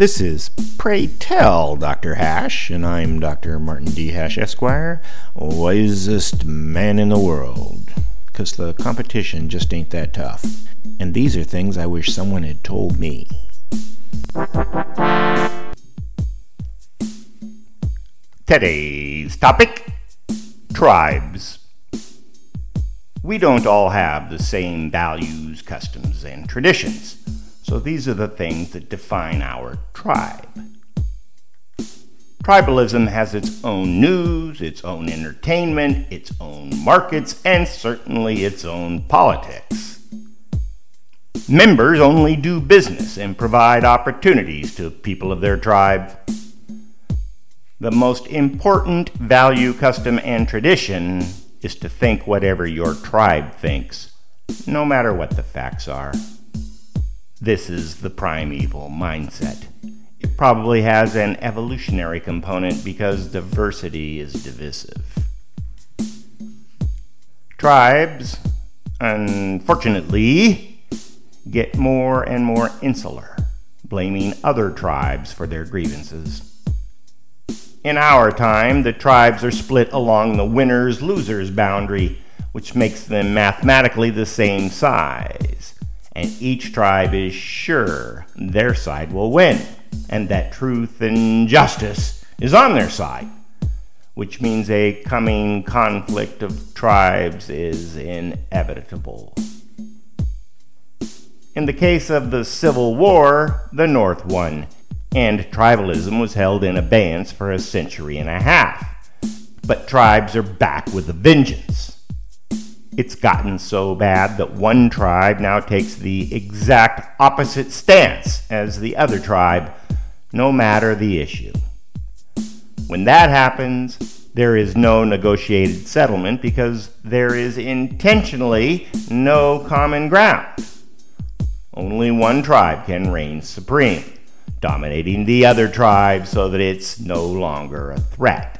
This is Pray Tell Dr. Hash, and I'm Dr. Martin D. Hash, Esquire, wisest man in the world. Because the competition just ain't that tough. And these are things I wish someone had told me. Today's topic Tribes. We don't all have the same values, customs, and traditions. So these are the things that define our tribe. Tribalism has its own news, its own entertainment, its own markets, and certainly its own politics. Members only do business and provide opportunities to people of their tribe. The most important value, custom, and tradition is to think whatever your tribe thinks, no matter what the facts are. This is the primeval mindset. It probably has an evolutionary component because diversity is divisive. Tribes, unfortunately, get more and more insular, blaming other tribes for their grievances. In our time, the tribes are split along the winners losers boundary, which makes them mathematically the same size. And each tribe is sure their side will win, and that truth and justice is on their side, which means a coming conflict of tribes is inevitable. In the case of the Civil War, the North won and tribalism was held in abeyance for a century and a half. But tribes are back with a vengeance. It's gotten so bad that one tribe now takes the exact opposite stance as the other tribe, no matter the issue. When that happens, there is no negotiated settlement because there is intentionally no common ground. Only one tribe can reign supreme dominating the other tribe so that it's no longer a threat.